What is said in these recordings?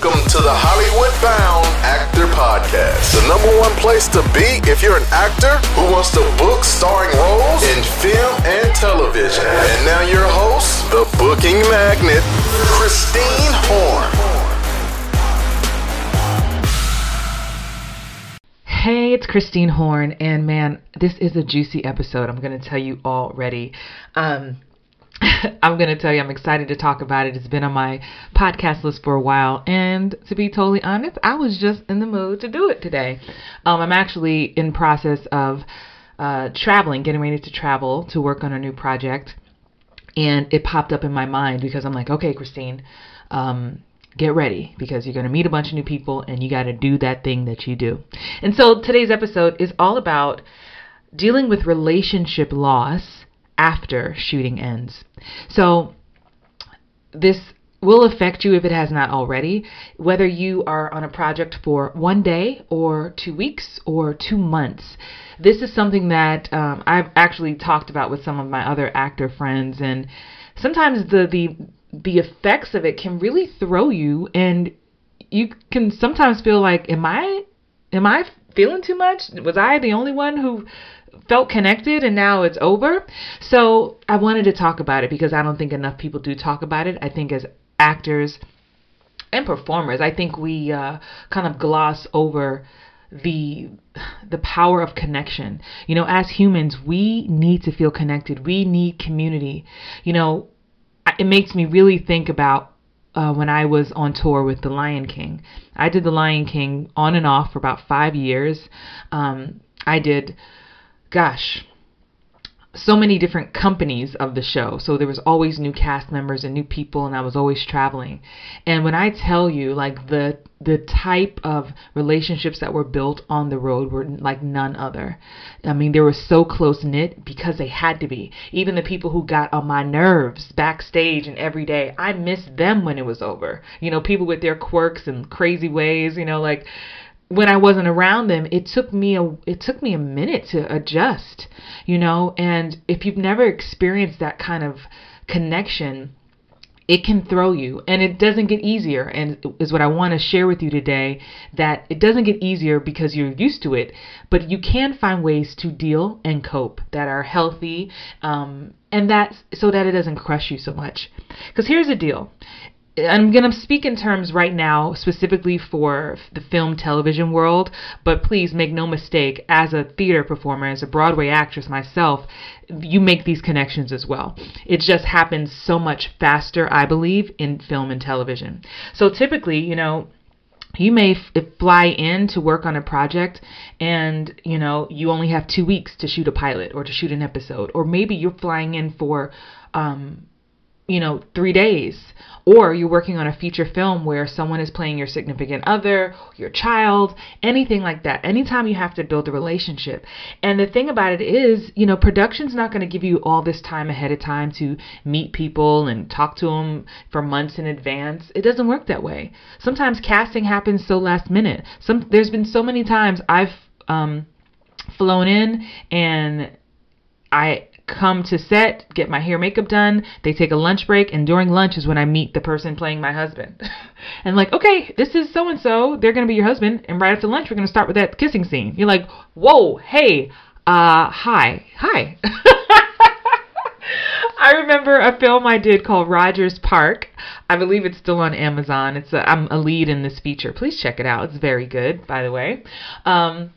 Welcome to the Hollywood Bound Actor Podcast, the number one place to be if you're an actor who wants to book starring roles in film and television. And now your host, the booking magnet, Christine Horn. Hey, it's Christine Horn, and man, this is a juicy episode. I'm going to tell you already. Um, I'm going to tell you, I'm excited to talk about it. It's been on my podcast list for a while. And to be totally honest, I was just in the mood to do it today. Um, I'm actually in process of uh, traveling, getting ready to travel to work on a new project. And it popped up in my mind because I'm like, okay, Christine, um, get ready because you're going to meet a bunch of new people and you got to do that thing that you do. And so today's episode is all about dealing with relationship loss after shooting ends. So, this will affect you if it has not already, whether you are on a project for one day or two weeks or two months. This is something that um, I've actually talked about with some of my other actor friends, and sometimes the the the effects of it can really throw you, and you can sometimes feel like, am I am I feeling too much? Was I the only one who felt connected and now it's over. So I wanted to talk about it because I don't think enough people do talk about it. I think as actors and performers, I think we uh, kind of gloss over the the power of connection. You know, as humans, we need to feel connected. We need community. You know, it makes me really think about uh, when I was on tour with The Lion King. I did The Lion King on and off for about five years. Um, I did gosh, so many different companies of the show. So there was always new cast members and new people and I was always traveling. And when I tell you like the the type of relationships that were built on the road were like none other. I mean, they were so close knit because they had to be. Even the people who got on my nerves backstage and every day, I missed them when it was over. You know, people with their quirks and crazy ways, you know, like when I wasn't around them, it took me a it took me a minute to adjust, you know, and if you've never experienced that kind of connection, it can throw you. And it doesn't get easier and is what I want to share with you today that it doesn't get easier because you're used to it, but you can find ways to deal and cope that are healthy um, and that so that it doesn't crush you so much. Because here's the deal I'm going to speak in terms right now specifically for the film television world, but please make no mistake, as a theater performer, as a Broadway actress myself, you make these connections as well. It just happens so much faster, I believe, in film and television. So typically, you know, you may f- fly in to work on a project and you know you only have two weeks to shoot a pilot or to shoot an episode or maybe you're flying in for um, you know, three days. Or you're working on a feature film where someone is playing your significant other, your child, anything like that. Anytime you have to build a relationship. And the thing about it is, you know, production's not going to give you all this time ahead of time to meet people and talk to them for months in advance. It doesn't work that way. Sometimes casting happens so last minute. Some there's been so many times I've um flown in and I come to set, get my hair makeup done. They take a lunch break, and during lunch is when I meet the person playing my husband. and like, okay, this is so and so. They're gonna be your husband, and right after lunch, we're gonna start with that kissing scene. You're like, whoa, hey, uh, hi, hi. I remember a film I did called Rogers Park. I believe it's still on Amazon. It's a, I'm a lead in this feature. Please check it out. It's very good, by the way. Um,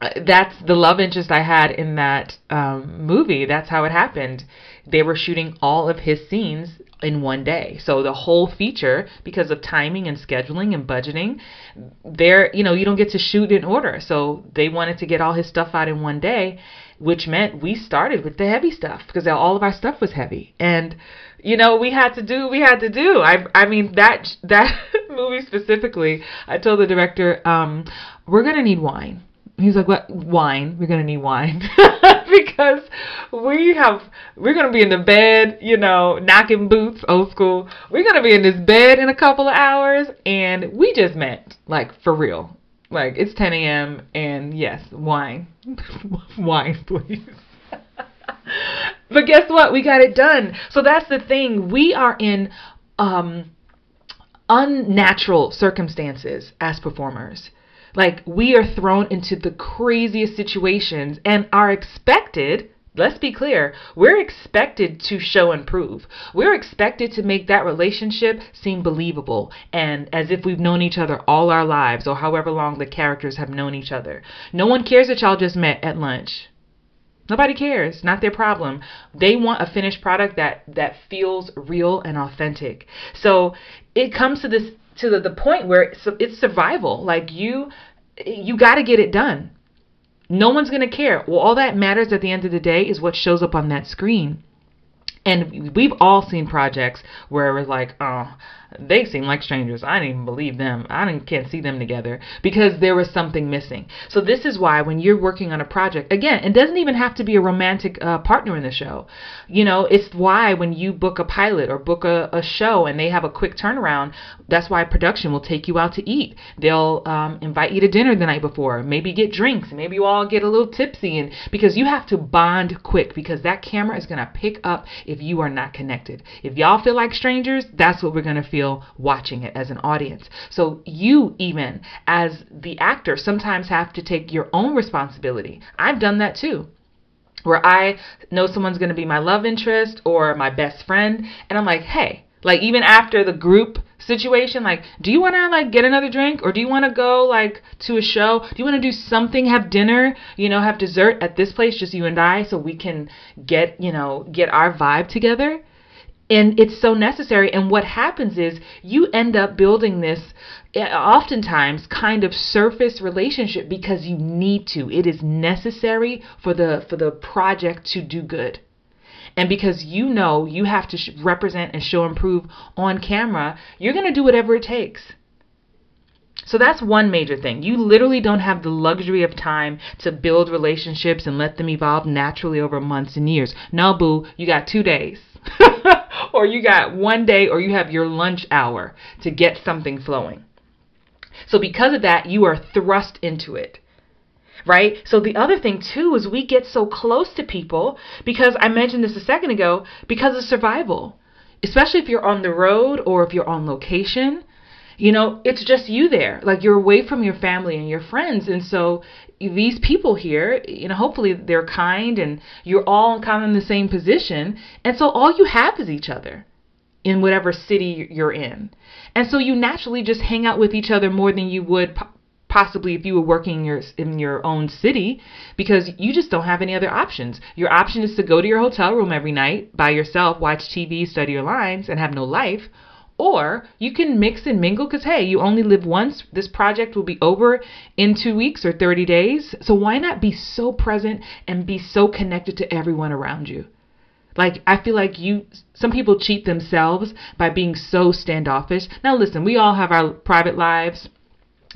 that's the love interest I had in that um, movie. That's how it happened. They were shooting all of his scenes in one day. So the whole feature, because of timing and scheduling and budgeting, there, you know, you don't get to shoot in order. So they wanted to get all his stuff out in one day, which meant we started with the heavy stuff because all of our stuff was heavy. And you know, we had to do we had to do. I I mean that that movie specifically, I told the director, um, we're to need wine He's like, what? Wine. We're going to need wine. because we have, we're going to be in the bed, you know, knocking boots, old school. We're going to be in this bed in a couple of hours. And we just met, like, for real. Like, it's 10 a.m. and yes, wine. wine, please. but guess what? We got it done. So that's the thing. We are in, um, unnatural circumstances as performers. Like we are thrown into the craziest situations and are expected Let's be clear. We're expected to show and prove. We're expected to make that relationship seem believable and as if we've known each other all our lives or however long the characters have known each other. No one cares that y'all just met at lunch. Nobody cares. Not their problem. They want a finished product that that feels real and authentic. So it comes to this to the, the point where it's, it's survival. Like you you got to get it done. No one's going to care. Well, all that matters at the end of the day is what shows up on that screen. And we've all seen projects where it was like, oh, they seem like strangers. I didn't even believe them. I didn't, can't see them together because there was something missing. So this is why when you're working on a project, again, it doesn't even have to be a romantic uh, partner in the show. You know, it's why when you book a pilot or book a, a show and they have a quick turnaround, that's why production will take you out to eat. They'll um, invite you to dinner the night before, maybe get drinks, maybe you all get a little tipsy, and because you have to bond quick because that camera is going to pick up if you are not connected. If y'all feel like strangers, that's what we're going to feel feel watching it as an audience. So you even as the actor sometimes have to take your own responsibility. I've done that too where I know someone's going to be my love interest or my best friend and I'm like, "Hey, like even after the group situation, like, do you want to like get another drink or do you want to go like to a show? Do you want to do something, have dinner, you know, have dessert at this place just you and I so we can get, you know, get our vibe together?" And it's so necessary and what happens is you end up building this eh, oftentimes kind of surface relationship because you need to it is necessary for the for the project to do good and because you know you have to sh- represent and show and prove on camera you're going to do whatever it takes so that's one major thing. You literally don't have the luxury of time to build relationships and let them evolve naturally over months and years. No, boo, you got two days. or you got one day or you have your lunch hour to get something flowing. So because of that, you are thrust into it. Right? So the other thing too is we get so close to people because I mentioned this a second ago because of survival. Especially if you're on the road or if you're on location, you know, it's just you there. Like you're away from your family and your friends. And so these people here, you know, hopefully they're kind and you're all kind of in the same position. And so all you have is each other in whatever city you're in. And so you naturally just hang out with each other more than you would possibly if you were working in your in your own city because you just don't have any other options. Your option is to go to your hotel room every night by yourself, watch TV, study your lines and have no life or you can mix and mingle because, hey, you only live once. This project will be over in two weeks or 30 days. So why not be so present and be so connected to everyone around you? Like, I feel like you, some people cheat themselves by being so standoffish. Now, listen, we all have our private lives.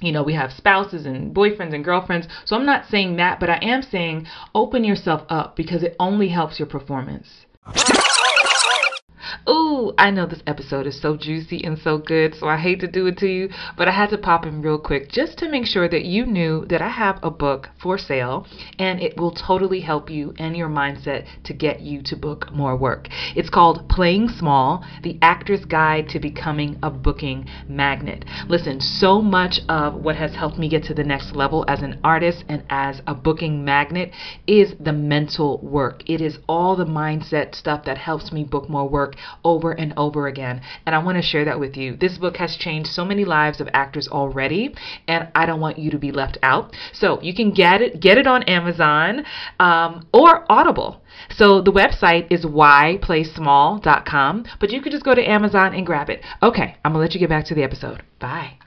You know, we have spouses and boyfriends and girlfriends. So I'm not saying that, but I am saying open yourself up because it only helps your performance. Ooh, I know this episode is so juicy and so good, so I hate to do it to you, but I had to pop in real quick just to make sure that you knew that I have a book for sale and it will totally help you and your mindset to get you to book more work. It's called Playing Small The Actor's Guide to Becoming a Booking Magnet. Listen, so much of what has helped me get to the next level as an artist and as a booking magnet is the mental work. It is all the mindset stuff that helps me book more work over and over again. And I want to share that with you. This book has changed so many lives of actors already, and I don't want you to be left out. So you can get it get it on Amazon um, or Audible. So the website is whyplaysmall.com, but you could just go to Amazon and grab it. Okay, I'm gonna let you get back to the episode. Bye.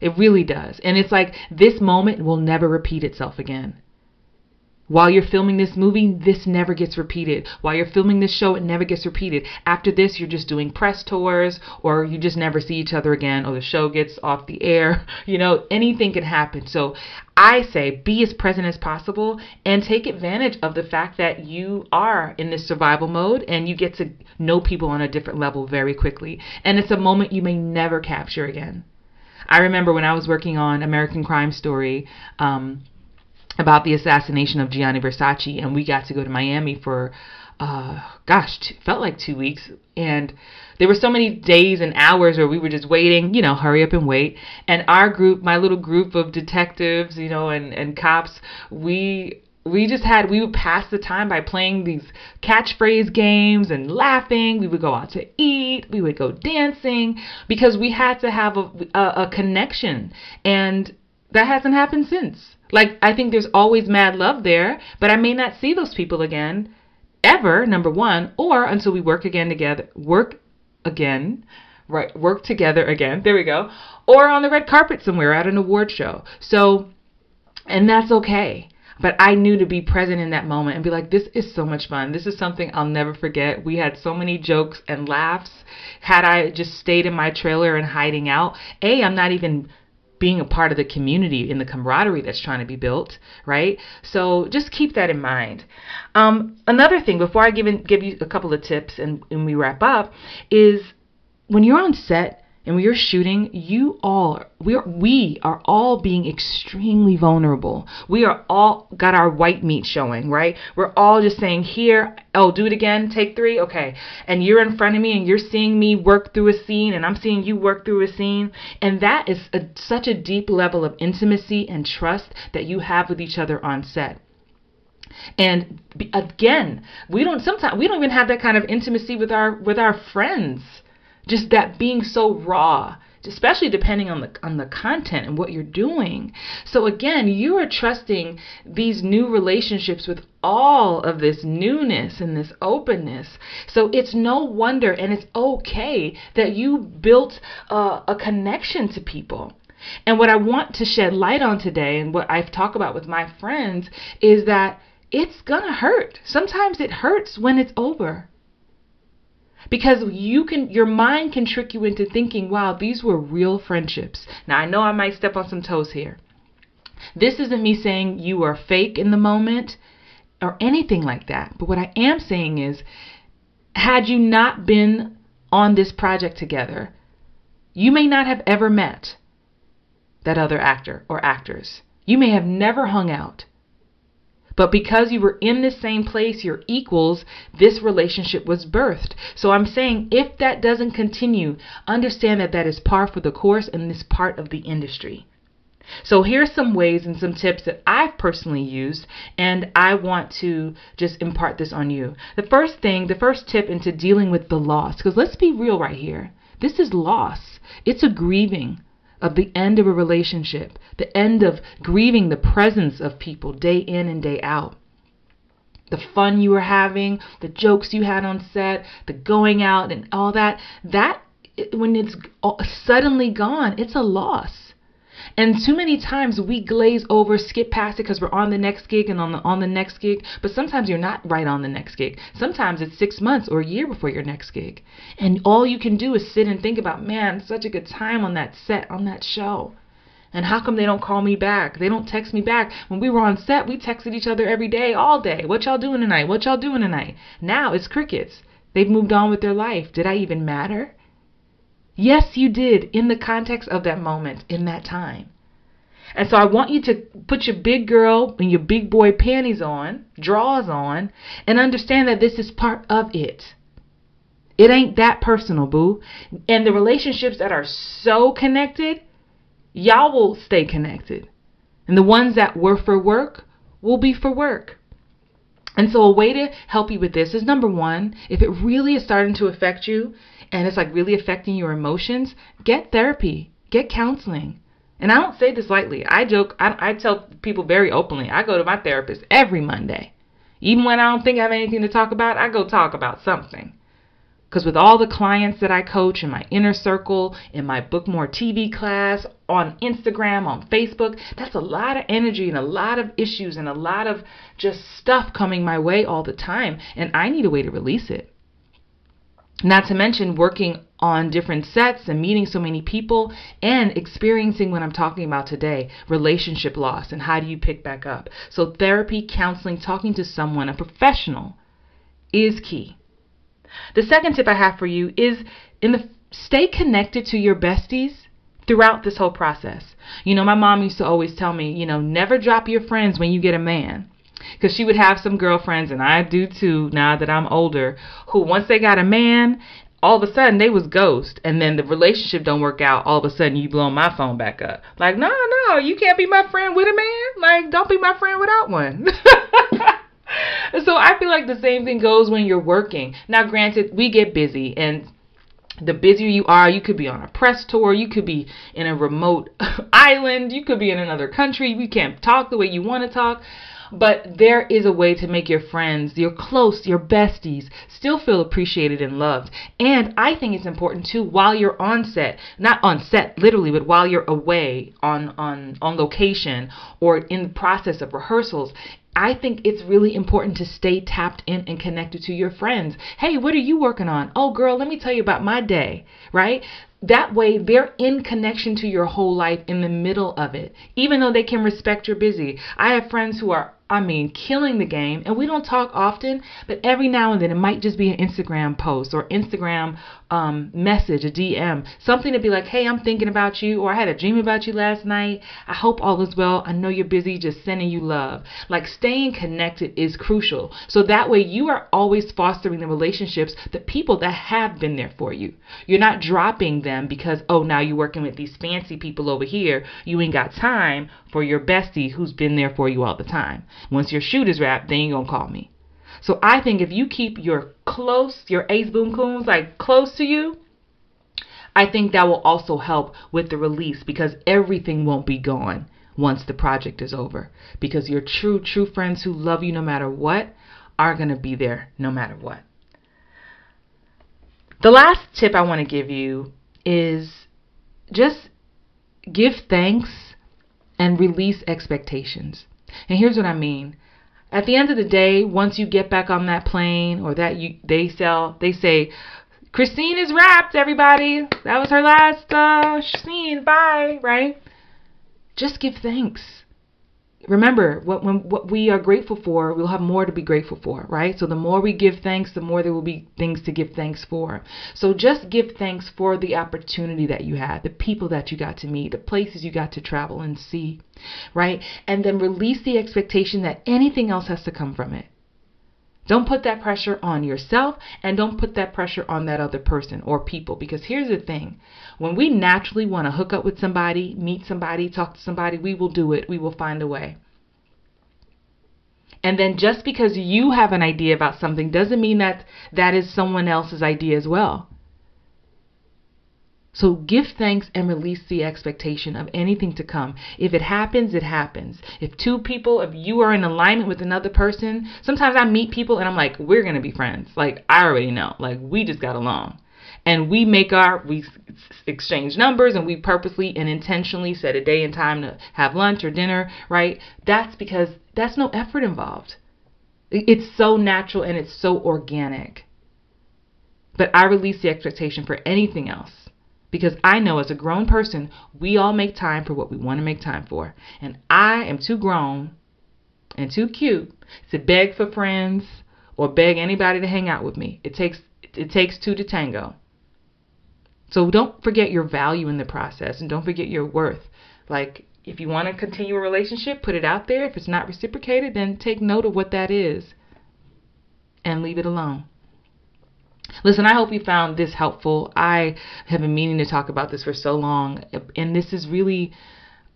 It really does. And it's like this moment will never repeat itself again. While you're filming this movie, this never gets repeated. While you're filming this show, it never gets repeated. After this, you're just doing press tours, or you just never see each other again, or the show gets off the air. You know, anything can happen. So I say be as present as possible and take advantage of the fact that you are in this survival mode and you get to know people on a different level very quickly. And it's a moment you may never capture again. I remember when I was working on American Crime Story, um, about the assassination of Gianni Versace, and we got to go to Miami for uh, gosh, t- felt like two weeks. And there were so many days and hours where we were just waiting, you know, hurry up and wait. And our group, my little group of detectives, you know, and, and cops, we we just had we would pass the time by playing these catchphrase games and laughing we would go out to eat we would go dancing because we had to have a, a, a connection and that hasn't happened since like i think there's always mad love there but i may not see those people again ever number one or until we work again together work again right work together again there we go or on the red carpet somewhere at an award show so and that's okay but I knew to be present in that moment and be like, this is so much fun. This is something I'll never forget. We had so many jokes and laughs. Had I just stayed in my trailer and hiding out, A, I'm not even being a part of the community in the camaraderie that's trying to be built, right? So just keep that in mind. Um, another thing, before I give in, give you a couple of tips and, and we wrap up, is when you're on set, and when you're shooting, you all we are we are all being extremely vulnerable. We are all got our white meat showing, right? We're all just saying here, oh, do it again, take 3. Okay. And you're in front of me and you're seeing me work through a scene and I'm seeing you work through a scene, and that is a, such a deep level of intimacy and trust that you have with each other on set. And again, we don't sometimes we don't even have that kind of intimacy with our with our friends just that being so raw especially depending on the on the content and what you're doing. So again, you are trusting these new relationships with all of this newness and this openness. So it's no wonder and it's okay that you built a, a connection to people. And what I want to shed light on today and what I've talked about with my friends is that it's going to hurt. Sometimes it hurts when it's over because you can your mind can trick you into thinking wow these were real friendships. Now i know i might step on some toes here. This isn't me saying you are fake in the moment or anything like that. But what i am saying is had you not been on this project together you may not have ever met that other actor or actors. You may have never hung out but because you were in the same place, you're equals, this relationship was birthed. So I'm saying if that doesn't continue, understand that that is par for the course in this part of the industry. So here's some ways and some tips that I've personally used, and I want to just impart this on you. The first thing, the first tip into dealing with the loss, because let's be real right here. This is loss. It's a grieving of the end of a relationship, the end of grieving the presence of people day in and day out. The fun you were having, the jokes you had on set, the going out and all that, that when it's suddenly gone, it's a loss. And too many times we glaze over, skip past it because we're on the next gig and on the on the next gig. But sometimes you're not right on the next gig. Sometimes it's six months or a year before your next gig. And all you can do is sit and think about, man, such a good time on that set, on that show. And how come they don't call me back? They don't text me back. When we were on set, we texted each other every day, all day. What y'all doing tonight? What y'all doing tonight? Now it's crickets. They've moved on with their life. Did I even matter? Yes, you did in the context of that moment, in that time. And so I want you to put your big girl and your big boy panties on, drawers on, and understand that this is part of it. It ain't that personal, boo. And the relationships that are so connected, y'all will stay connected. And the ones that were for work will be for work. And so, a way to help you with this is number one, if it really is starting to affect you and it's like really affecting your emotions, get therapy, get counseling. And I don't say this lightly. I joke, I, I tell people very openly, I go to my therapist every Monday. Even when I don't think I have anything to talk about, I go talk about something. Because with all the clients that I coach in my inner circle, in my Book More TV class, on Instagram, on Facebook, that's a lot of energy and a lot of issues and a lot of just stuff coming my way all the time. And I need a way to release it. Not to mention working on different sets and meeting so many people and experiencing what I'm talking about today relationship loss and how do you pick back up. So, therapy, counseling, talking to someone, a professional, is key. The second tip I have for you is in the stay connected to your besties throughout this whole process. You know, my mom used to always tell me, you know, never drop your friends when you get a man. Because she would have some girlfriends, and I do too now that I'm older, who once they got a man, all of a sudden they was ghost and then the relationship don't work out all of a sudden you blow my phone back up. Like no no you can't be my friend with a man. Like don't be my friend without one. So i feel like the same thing goes when you're working. Now granted we get busy and the busier you are, you could be on a press tour, you could be in a remote island, you could be in another country, you can't talk the way you want to talk. But there is a way to make your friends, your close, your besties, still feel appreciated and loved. And I think it's important too while you're on set, not on set literally, but while you're away on on on location or in the process of rehearsals, I think it's really important to stay tapped in and connected to your friends. Hey, what are you working on? Oh, girl, let me tell you about my day, right? That way, they're in connection to your whole life in the middle of it, even though they can respect you're busy. I have friends who are I mean, killing the game. And we don't talk often, but every now and then it might just be an Instagram post or Instagram um, message, a DM, something to be like, hey, I'm thinking about you, or I had a dream about you last night. I hope all is well. I know you're busy, just sending you love. Like staying connected is crucial. So that way you are always fostering the relationships, the people that have been there for you. You're not dropping them because, oh, now you're working with these fancy people over here. You ain't got time for your bestie who's been there for you all the time. Once your shoot is wrapped, then you're going to call me. So I think if you keep your close, your ace boom coons like close to you, I think that will also help with the release because everything won't be gone once the project is over. Because your true, true friends who love you no matter what are going to be there no matter what. The last tip I want to give you is just give thanks and release expectations. And here's what I mean. At the end of the day, once you get back on that plane or that you they sell they say Christine is wrapped, everybody. That was her last uh, scene. Bye, right? Just give thanks remember what when what we are grateful for we'll have more to be grateful for right? So the more we give thanks the more there will be things to give thanks for. So just give thanks for the opportunity that you had the people that you got to meet the places you got to travel and see right? And then release the expectation that anything else has to come from it don't put that pressure on yourself and don't put that pressure on that other person or people. Because here's the thing when we naturally want to hook up with somebody, meet somebody, talk to somebody, we will do it. We will find a way. And then just because you have an idea about something doesn't mean that that is someone else's idea as well. So give thanks and release the expectation of anything to come. If it happens, it happens. If two people, if you are in alignment with another person, sometimes I meet people and I'm like, we're going to be friends. Like, I already know. Like, we just got along. And we make our, we exchange numbers and we purposely and intentionally set a day and time to have lunch or dinner, right? That's because that's no effort involved. It's so natural and it's so organic. But I release the expectation for anything else because I know as a grown person, we all make time for what we want to make time for. And I am too grown and too cute to beg for friends or beg anybody to hang out with me. It takes it takes two to tango. So don't forget your value in the process and don't forget your worth. Like if you want to continue a relationship, put it out there. If it's not reciprocated, then take note of what that is and leave it alone. Listen, I hope you found this helpful. I have been meaning to talk about this for so long, and this is really,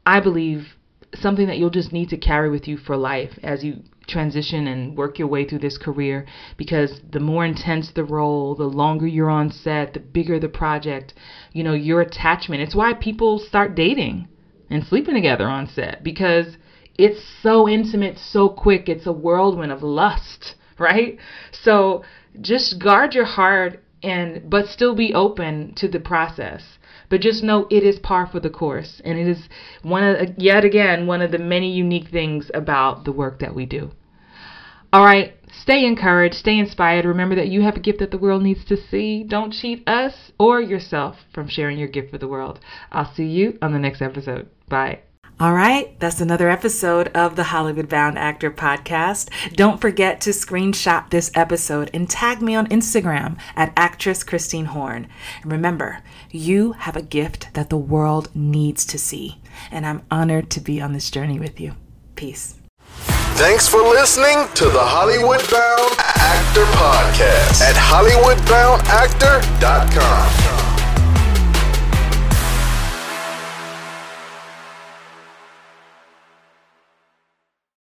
I believe, something that you'll just need to carry with you for life as you transition and work your way through this career because the more intense the role, the longer you're on set, the bigger the project, you know, your attachment. It's why people start dating and sleeping together on set because it's so intimate, so quick. It's a whirlwind of lust, right? So just guard your heart and but still be open to the process. But just know it is par for the course. And it is one of yet again one of the many unique things about the work that we do. All right. Stay encouraged. Stay inspired. Remember that you have a gift that the world needs to see. Don't cheat us or yourself from sharing your gift with the world. I'll see you on the next episode. Bye all right, that's another episode of the Hollywood Bound Actor Podcast. Don't forget to screenshot this episode and tag me on Instagram at actress Christine Horn. And remember, you have a gift that the world needs to see, and I'm honored to be on this journey with you. Peace. Thanks for listening to the Hollywood Bound Actor Podcast at HollywoodBoundActor.com.